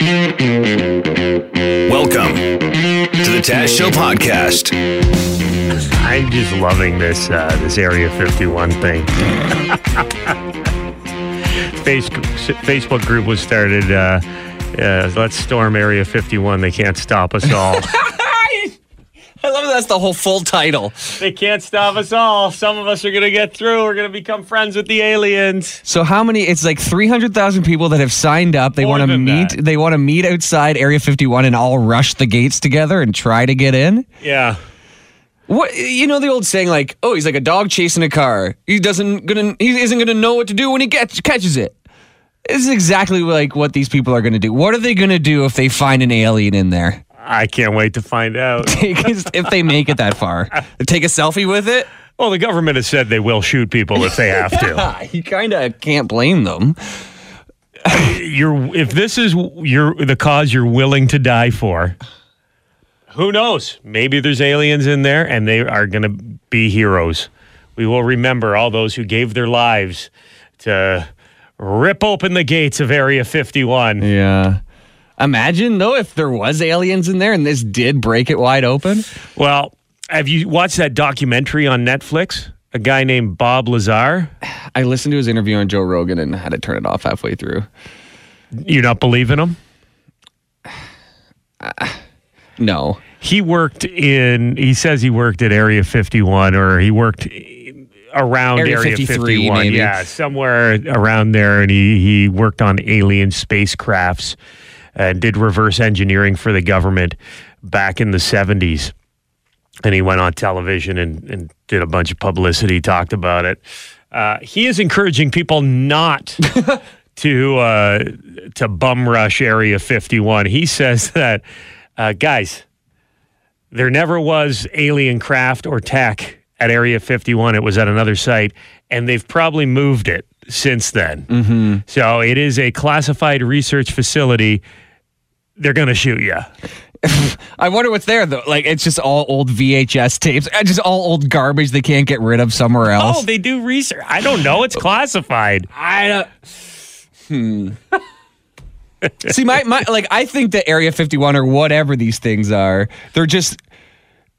Welcome to the Taz Show podcast. I'm just loving this uh, this Area 51 thing. Face, Facebook group was started. Uh, uh, let's storm Area 51. They can't stop us all. I love that's the whole full title. they can't stop us all. Some of us are going to get through. We're going to become friends with the aliens. So how many? It's like three hundred thousand people that have signed up. They want to meet. that. They want to meet outside Area 51 and all rush the gates together and try to get in. Yeah. What you know the old saying like, oh, he's like a dog chasing a car. He doesn't gonna he isn't gonna know what to do when he gets catches it. This is exactly like what these people are gonna do. What are they gonna do if they find an alien in there? I can't wait to find out. if they make it that far, take a selfie with it. well, the government has said they will shoot people if they have to. Ah, you kind of can't blame them. you're if this is your the cause you're willing to die for who knows maybe there's aliens in there and they are going to be heroes we will remember all those who gave their lives to rip open the gates of area 51 Yeah. Imagine though if there was aliens in there and this did break it wide open. well have you watched that documentary on netflix a guy named bob lazar I listened to his interview on Joe Rogan and had to turn it off halfway through. you not believe in him No. he worked in he says he worked at area 51 or he worked around Area area, 53 51 maybe. yeah somewhere around there and he he worked on alien spacecrafts and did reverse engineering for the government back in the 70s and he went on television and, and did a bunch of publicity talked about it. Uh, he is encouraging people not to uh, to bum rush area 51 he says that uh, guys there never was alien craft or tech at Area 51. It was at another site, and they've probably moved it since then. Mm-hmm. So it is a classified research facility. They're going to shoot you. I wonder what's there though. Like it's just all old VHS tapes, uh, just all old garbage they can't get rid of somewhere else. Oh, they do research. I don't know. It's classified. I don't. Hmm. See, my, my like I think that Area 51 or whatever these things are, they're just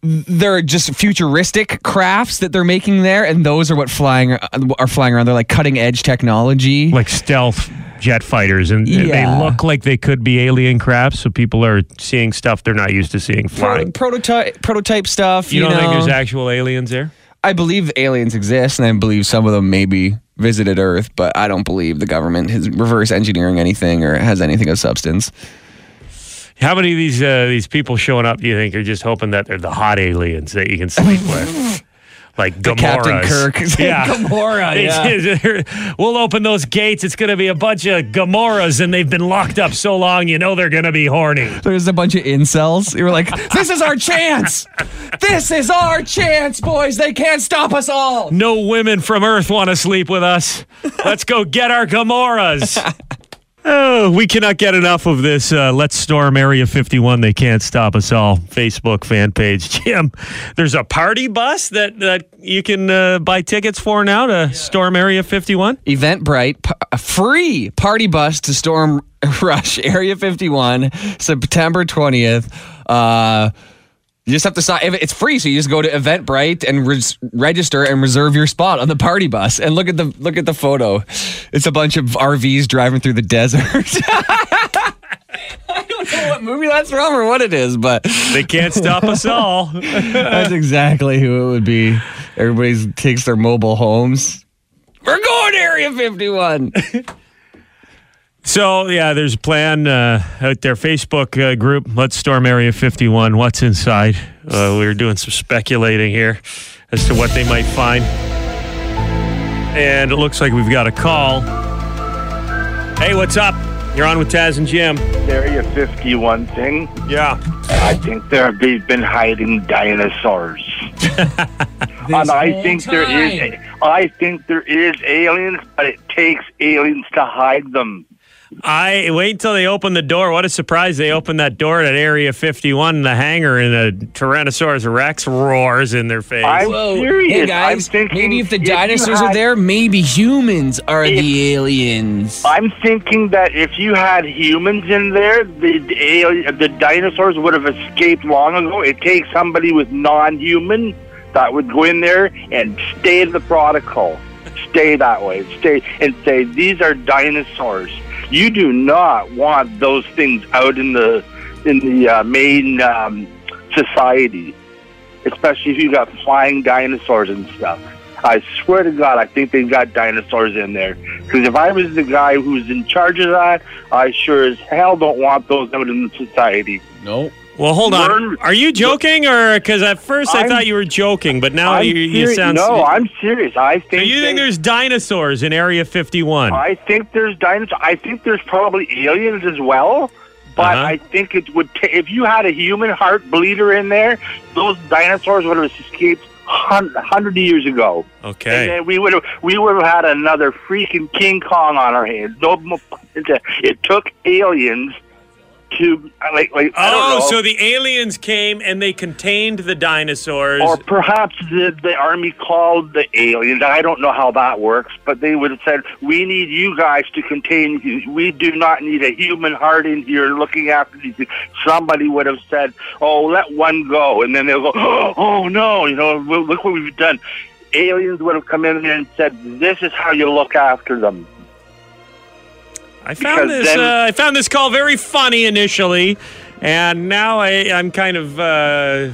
they're just futuristic crafts that they're making there, and those are what flying are flying around. They're like cutting edge technology. Like stealth jet fighters, and Yeah. they look like they could be alien crafts. So people are seeing stuff they're not used to seeing flying. prototype prototype stuff. You You, don't think know? there's actual aliens there? I believe aliens exist, and I believe some of them maybe visited Earth, but I don't believe the government is reverse engineering anything or has anything of substance. How many of these uh, these people showing up do you think are just hoping that they're the hot aliens that you can sleep with? Like Gamoras. Captain Kirk. Yeah. Gamora, They- we'll open those gates. It's going to be a bunch of Gamoras, and they've been locked up so long, you know they're going to be horny. There's a bunch of incels. You were like, this is our chance. This is our chance, boys. They can't stop us all. No women from Earth want to sleep with us. Let's go get our Gamoras. Oh, we cannot get enough of this. Uh, Let's storm Area 51. They can't stop us all. Facebook fan page. Jim, there's a party bus that, that you can uh, buy tickets for now to storm Area 51. Eventbrite, p- a free party bus to Storm Rush Area 51, September 20th. Uh, you just have to sign. It's free, so you just go to Eventbrite and res- register and reserve your spot on the party bus. And look at the look at the photo. It's a bunch of RVs driving through the desert. I don't know what movie that's from or what it is, but They can't stop us all. that's exactly who it would be. Everybody takes their mobile homes. We're going to Area 51. So yeah, there's a plan uh, out there. Facebook uh, group. Let's storm Area 51. What's inside? Uh, we were doing some speculating here as to what they might find, and it looks like we've got a call. Hey, what's up? You're on with Taz and Jim. Area 51 thing. Yeah. I think there they've been hiding dinosaurs. and I think there is I think there is aliens, but it takes aliens to hide them. I wait until they open the door. What a surprise! They open that door at Area 51 in the hangar, and a Tyrannosaurus Rex roars in their face. I'm serious. Hey guys, I'm thinking maybe if the you dinosaurs are had- there, maybe humans are If- the aliens. I'm thinking that if you had humans in there, the the, the dinosaurs would have escaped long ago. It takes somebody with non-human that would go in there and stay the protocol, stay that way, stay and say these are dinosaurs. You do not want those things out in the in the uh, main um, society, especially if you got flying dinosaurs and stuff. I swear to God, I think they've got dinosaurs in there. Because if I was the guy who's in charge of that, I sure as hell don't want those out in the society. Nope. Well, hold on. Learn- Are you joking, or because at first I I'm- thought you were joking, but now you, you seri- sound no, I'm serious. I think So you think they- there's dinosaurs in Area 51? I think there's dinosaurs. I think there's probably aliens as well. But Uh-huh. I think it would. ta if you had a human heart bleeder in there, those dinosaurs would have escaped hundred years ago. And Okay. then we would have we would have had another freaking King Kong on our hands. No, it took aliens to like like I don't Oh, know. so the aliens came and they contained the dinosaurs. or perhaps the, the army called the aliens. I don't know how that works, but they would have said, "We need you guys to contain you. We do not need a human heart in here looking after these." Somebody would have said, "Oh, let one go," and then they'll go, "Oh no, you know, look what we've done." Aliens would have come in and said, "This is how you look after them." I found because this. then- uh, I found this call very funny initially, and now I, I'm kind of uh,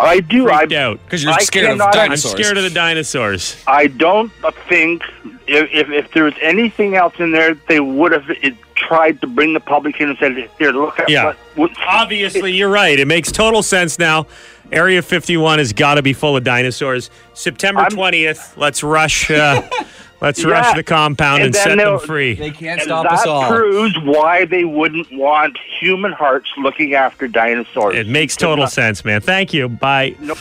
I do. I out. Because you're I scared of cannot- I'm I'm dinosaurs. scared of the dinosaurs. I don't think if, if, if there was anything else in there, they would have it, tried to bring the public in and said, "Here, look at Yeah. what." what Obviously, you're right. It makes total sense now. Area 51 has got to be full of dinosaurs. September I'm- 20th. Let's rush. Uh, let's Yeah. rush the compound and, And set them free. They can't stop that us all. proves why they wouldn't want human hearts looking after dinosaurs. It makes total sense, man. Thank you. Bye. Nope.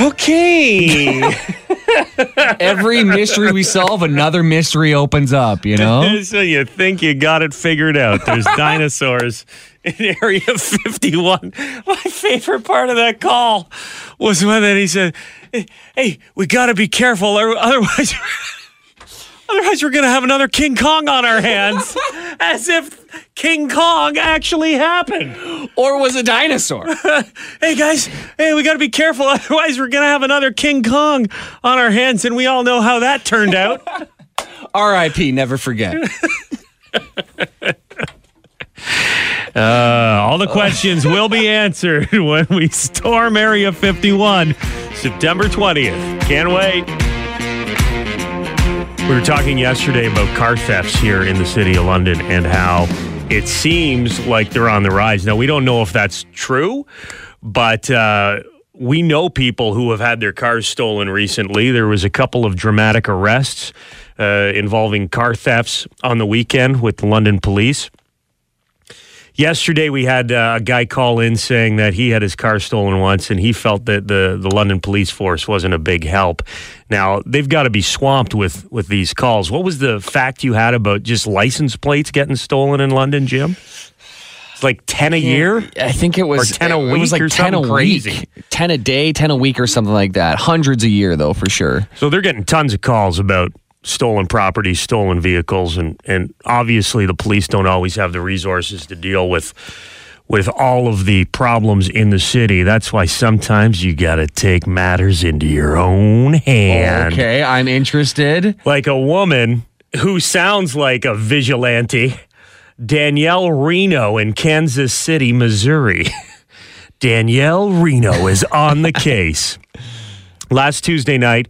Okay. Every mystery we solve, another mystery opens up, you know? so you think you got it figured out. There's dinosaurs in Area 51. My favorite part of that call was when then he said, "Hey, we got to be careful, or otherwise." Otherwise, we're going to have another King Kong on our hands, as if King Kong actually happened. Or was a dinosaur. Hey guys, hey, we got to be careful. Otherwise, we're going to have another King Kong on our hands, and we all know how that turned out. R.I.P. Never forget. Uh, all the questions will be answered when we storm Area 51, September 20th. Can't wait. We were talking yesterday about car thefts here in the city of London and how it seems like they're on the rise. Now, we don't know if that's true, but uh, we know people who have had their cars stolen recently. There was a couple of dramatic arrests uh, involving car thefts on the weekend with the London police. Yesterday, we had uh, a guy call in saying that he had his car stolen once, and he felt that the, the London police force wasn't a big help. Now they've got to be swamped with with these calls. What was the fact you had about just license plates getting stolen in London, Jim? It's like ten a year. I think it was Or 10 a week. it was like or 10 a week. crazy. 10 a day, 10 a week or something like that. Hundreds a year though, for sure. So they're getting tons of calls about stolen property, stolen vehicles, and and obviously the police don't always have the resources to deal with with all of the problems in the city. That's why sometimes you got to take matters into your own hand. Okay, I'm interested. Like a woman who sounds like a vigilante, Danielle Reno in Kansas City, Missouri. Danielle Reno is on the case. Last Tuesday night,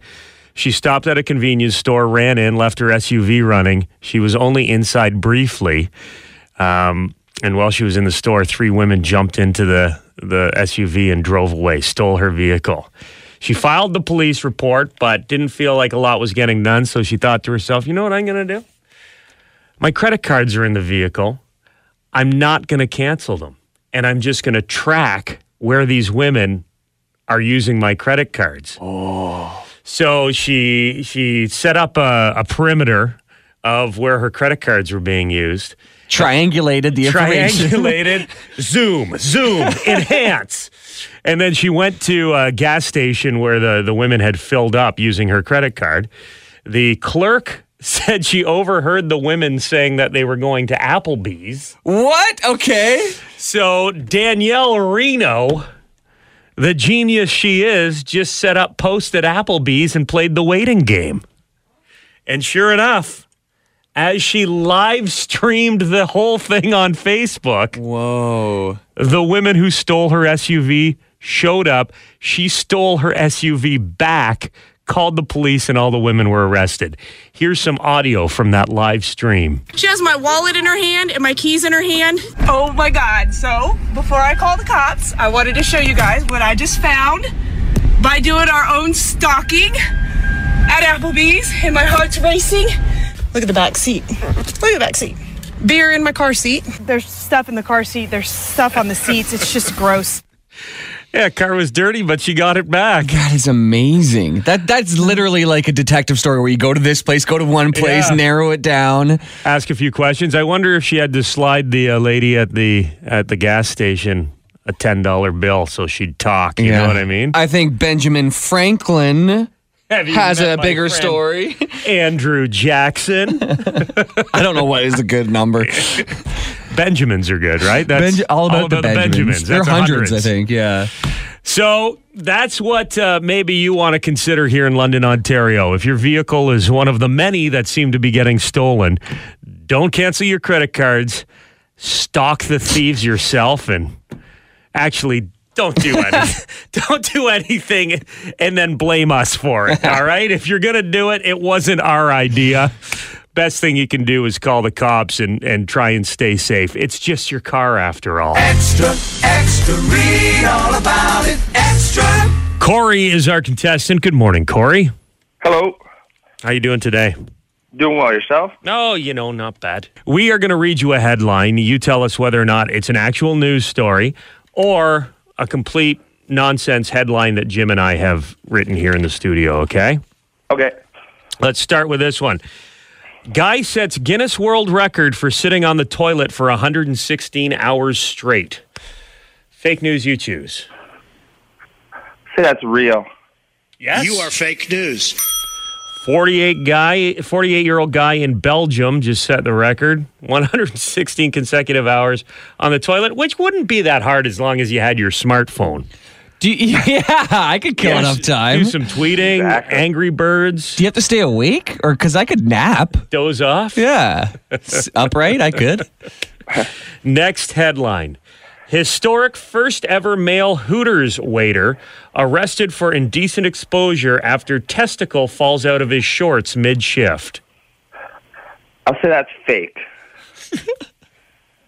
she stopped at a convenience store, ran in, left her SUV running. She was only inside briefly. Um, and while she was in the store, three women jumped into the, the SUV and drove away, stole her vehicle. She filed the police report, but didn't feel like a lot was getting done. So she thought to herself, you know what I'm going to do? My credit cards are in the vehicle. I'm not going to cancel them. And I'm just going to track where these women are using my credit cards. So she she set up a, a perimeter of where her credit cards were being used. Triangulated the information. Triangulated, zoom, zoom, enhance. And then she went to a gas station where the, the women had filled up using her credit card. The clerk said she overheard the women saying that they were going to Applebee's. what? Okay. So Danielle Reno, the genius she is, just set up post at Applebee's and played the waiting game. And sure enough, as she live streamed the whole thing on Facebook, Whoa. the women who stole her SUV showed up. She stole her SUV back, called the police, and all the women were arrested. Here's some audio from that live stream. She has my wallet in her hand and my keys in her hand. Oh my God. So, before I call the cops, I wanted to show you guys what I just found by doing our own stalking at Applebee's, and my heart's racing. Look at the back seat. Look at the back seat. Beer in my car seat. There's stuff in the car seat, there's stuff on the seats. It's just gross. Yeah, car was dirty, but she got it back. That is amazing. That that's literally like a detective story where you go to this place, go to one place, Yeah. narrow it down. Ask a few questions. I wonder if she had to slide the uh, lady at the at the gas station a ten dollar bill so she'd talk. You know what I mean? I think Benjamin Franklin has a bigger story. Andrew Jackson. I don't know what is a good number. Benjamins are good, right? That's Benja- all about the Benjamins. There are That's hundreds, I think. Yeah. So that's what uh, maybe you want to consider here in London, Ontario. If your vehicle is one of the many that seem to be getting stolen, don't cancel your credit cards. Stalk the thieves yourself, and actually don't do anything. don't do anything, and then blame us for it. All right. If you're gonna do it, it wasn't our idea. Best thing you can do is call the cops and, and try and stay safe. It's just your car after all. Extra, extra, read all about it. Extra. Corey is our contestant. Good morning, Corey. Hello. How you doing today? Doing well yourself? Oh, you know, not bad. We are going to read you a headline. You tell us whether or not it's an actual news story or a complete nonsense headline that Jim and I have written here in the studio, okay? Okay. Let's start with this one. Guy sets Guinness World Record for sitting on the toilet for 116 hours straight. Fake news you choose. Say that's real. Yes. You are fake news. 48 guy 48 year old guy in Belgium just set the record 116 consecutive hours on the toilet which wouldn't be that hard as long as you had your smartphone Do you, yeah, I could kill enough time. do some tweeting Exactly. angry birds Do you have to stay awake, or because I could nap? doze off Yeah, upright. I could. next headline historic first ever male hooters waiter arrested for indecent exposure after testicle falls out of his shorts mid shift I'll say that's fake.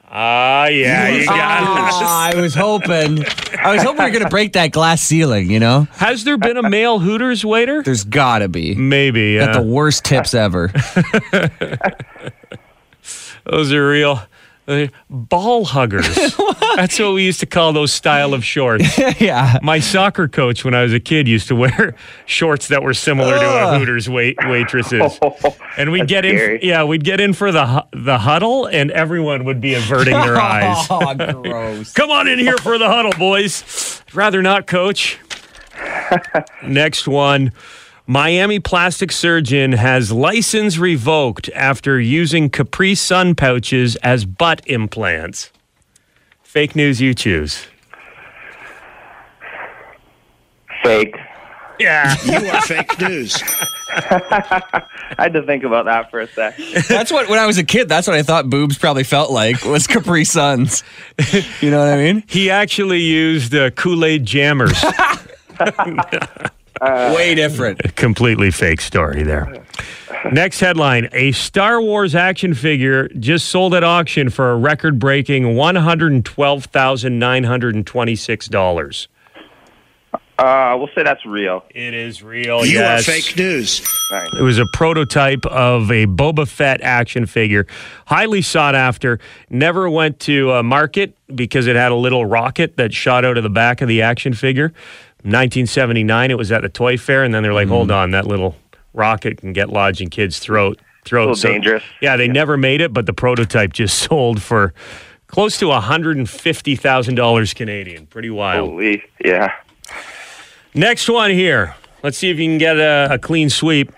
ah yeah you got it Ah, I was hoping. I was hoping we were gonna break that glass ceiling. You know, has there been a male hooters waiter there's gotta be. maybe Got uh, the worst tips ever. Those are real uh, ball huggers. That's what we used to call those style of shorts. yeah. My soccer coach, when I was a kid, used to wear shorts that were similar to a Hooters wait waitresses. And we'd That's get in, scary. yeah, we'd get in for the hu- the huddle, and everyone would be averting their eyes. Oh, gross. Come on in here for the huddle, boys. Rather not, coach. Next one. Miami plastic surgeon has license revoked after using Capri Sun pouches as butt implants. Fake news you choose. Fake. Yeah. You are fake news. I had to think about that for a sec. That's what when I was a kid. That's what I thought boobs probably felt like was Capri Suns. You know what I mean? he actually used uh, Kool Aid jammers. Way different. Completely fake story there. Next headline A Star Wars action figure just sold at auction for a record breaking $112,926. Uh, we'll say that's real. It is real. You yes. are fake news. Right. It was a prototype of a Boba Fett action figure, highly sought after. Never went to uh, market because it had a little rocket that shot out of the back of the action figure. 1979, it was at the toy fair, and then they're like, "Hold mm-hmm. on, that little rocket can get lodged in kids' throat." throw little dangerous. Yeah, they never made it, but the prototype just sold for close to $150,000 Canadian. Pretty wild. Holy, yeah. Next one here. Let's see if you can get a, a clean sweep.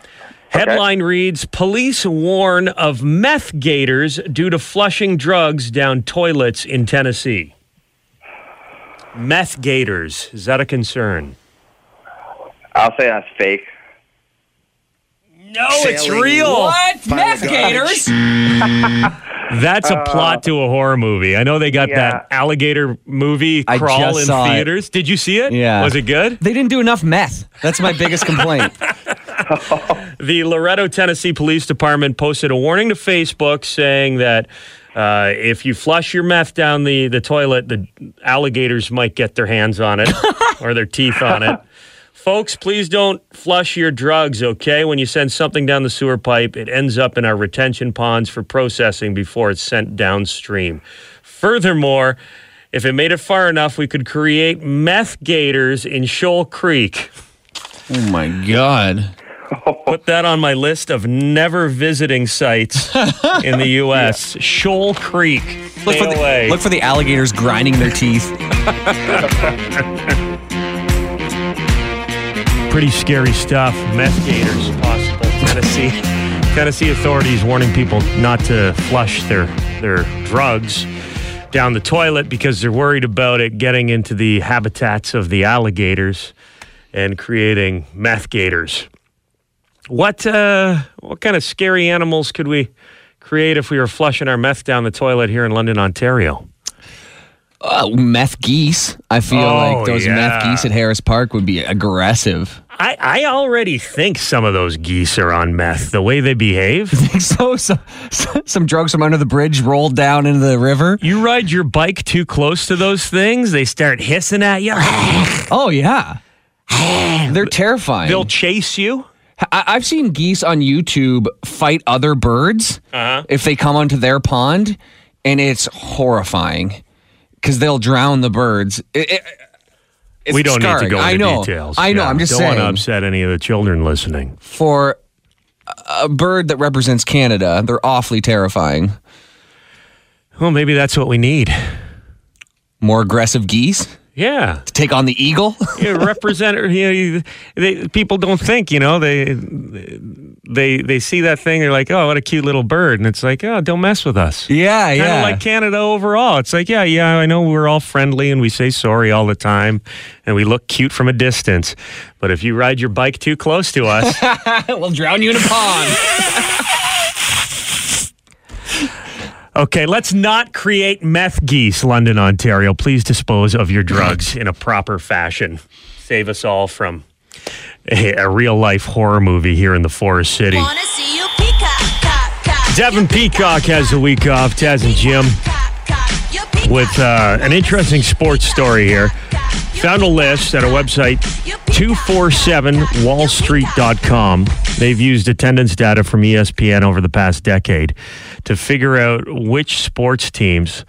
Headline reads Police warn of meth gators due to flushing drugs down toilets in Tennessee. Meth gators. Is that a concern? I'll say that's fake. No, it's real. What? Meth gators? That's a uh, plot to a horror movie. I know they got yeah. that alligator movie I crawl just in saw it. theaters. Did you see it? Yeah. Was it good? They didn't do enough meth. That's my biggest complaint. The Loretto, Tennessee Police Department posted a warning to Facebook saying that uh, if you flush your meth down the, the toilet, the alligators might get their hands on it or their teeth on it. Folks, please don't flush your drugs, okay? When you send something down the sewer pipe, it ends up in our retention ponds for processing before it's sent downstream. Furthermore, if it made it far enough, we could create meth gators in Shoal Creek. oh my God. Put that on my list of never visiting sites in the U.S. Shoal Creek. Look for, the, look for the alligators grinding their teeth. Pretty scary stuff. Meth gators possible. Tennessee. Tennessee authorities warning people not to flush their their drugs down the toilet because they're worried about it getting into the habitats of the alligators and creating meth gators. What uh, what kind of scary animals could we create if we were flushing our meth down the toilet here in London, Ontario? Uh, meth geese. I feel Oh, like those meth geese at Harris Park would be aggressive. I, I already think some of those geese are on meth. The way they behave. so, so, so some drugs from under the bridge rolled down into the river. You ride your bike too close to those things, they start hissing at you. Oh yeah, they're terrifying. They'll chase you. I- I've seen geese on YouTube fight other birds Uh-huh. if they come onto their pond, and it's horrifying because they'll drown the birds. It- it- we don't need to go into I know. details. I know. Yeah, I'm just don't saying. want to upset any of the children listening. For a bird that represents Canada, they're awfully terrifying. Well, maybe that's what we need. More aggressive geese Yeah. to take on the eagle. Yeah, represent you know, they, people don't think you know they they they see that thing they're like oh what a cute little bird and it's like oh don't mess with us yeah, yeah. kind of yeah. like Canada overall it's like yeah yeah I know we're all friendly and we say sorry all the time and we look cute from a distance but if you ride your bike too close to us we'll drown you in a pond. Okay, let's not create meth geese, London, Ontario. Please dispose of your drugs in a proper fashion. Save us all from a, a real life horror movie here in the Forest City. See you peacock, cock, cock. Devin Peacock has a week off. Taz and Jim Cock, cock. You with uh, an interesting sports story here. Found a list at a website, 247wallstreet.com. They've used attendance data from ESPN over the past decade to figure out which sports teams,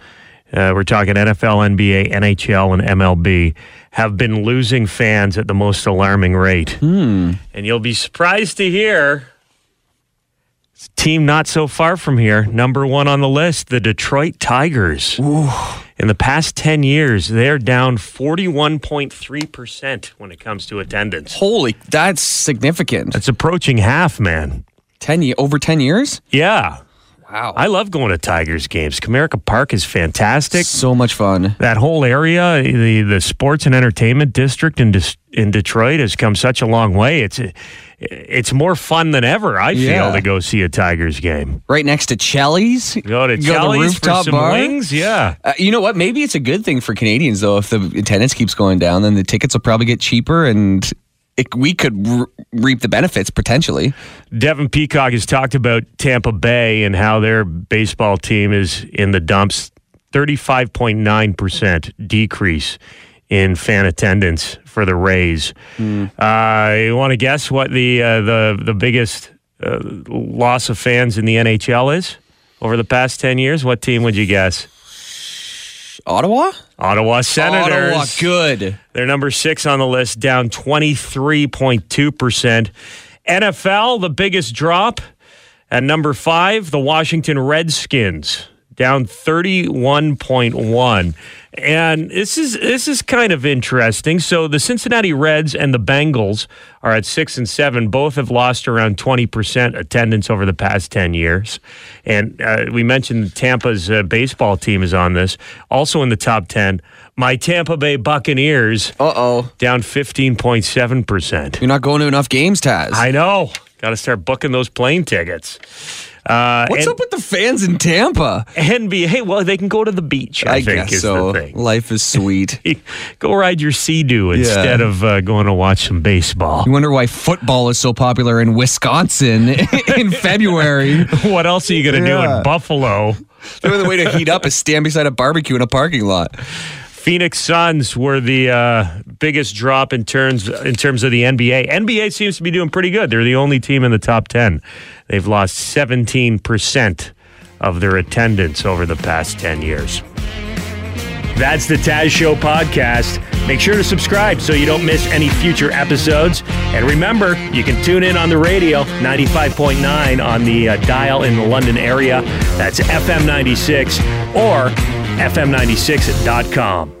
uh, we're talking NFL, NBA, NHL, and MLB, have been losing fans at the most alarming rate. And you'll be surprised to hear team not so far from here, number one on the list, the Detroit Tigers. In the past 10 years, they're down 41.3% when it comes to attendance. Holy, that's significant. That's approaching half, man. Ten over ten years. Yeah. Wow, I love going to Tigers games. Comerica Park is fantastic. so much fun. That whole area, the the sports and entertainment district in Des- in Detroit has come such a long way. It's it's more fun than ever. I feel Yeah. to go see a Tigers game. Right next to Cheli's. Go to the Cheli's for rooftop some bar. wings. Yeah. Uh, you know what? Maybe it's a good thing for Canadians though. If the attendance keeps going down, then the tickets will probably get cheaper, and it, we could re- reap the benefits potentially. Devin Peacock has talked about Tampa Bay and how their baseball team is in the dumps. 35.9% decrease in fan attendance for the Rays. Uh, you want to guess what the uh, the the biggest uh, loss of fans in the NHL is over the past 10 years? What team would you guess? Ottawa. Ottawa Senators. Ottawa, good. They're number six on the list, down 23.2%. NFL, the biggest drop At number five, the Washington Redskins down 31.1. And this is this is kind of interesting. So the Cincinnati Reds and the Bengals are at six and seven. Both have lost around 20% attendance over the past 10 years. And uh, we mentioned Tampa's uh, baseball team is on this. Also in the top 10, my Tampa Bay Buccaneers Uh oh. down 15.7%. You're not going to enough games, Taz. I know. Got to start booking those plane tickets. Uh, What's and up with the fans in Tampa? and NBA? Well, they can go to the beach. I, I think guess so. Life is sweet. go ride your sea-doo instead of uh, going to watch some baseball. You wonder why football is so popular in Wisconsin in February. what else are you going to do in Buffalo? The only way to heat up is stand beside a barbecue in a parking lot. Phoenix Suns were the uh, biggest drop in terms in terms of the NBA. NBA seems to be doing pretty good. They're the only team in the top ten. They've lost seventeen percent of their attendance over the past ten years. That's the Taz Show podcast. Make sure to subscribe so you don't miss any future episodes. And remember, you can tune in on the radio, 95.9 on the uh, dial in the London area. That's FM 96 or FM96.com.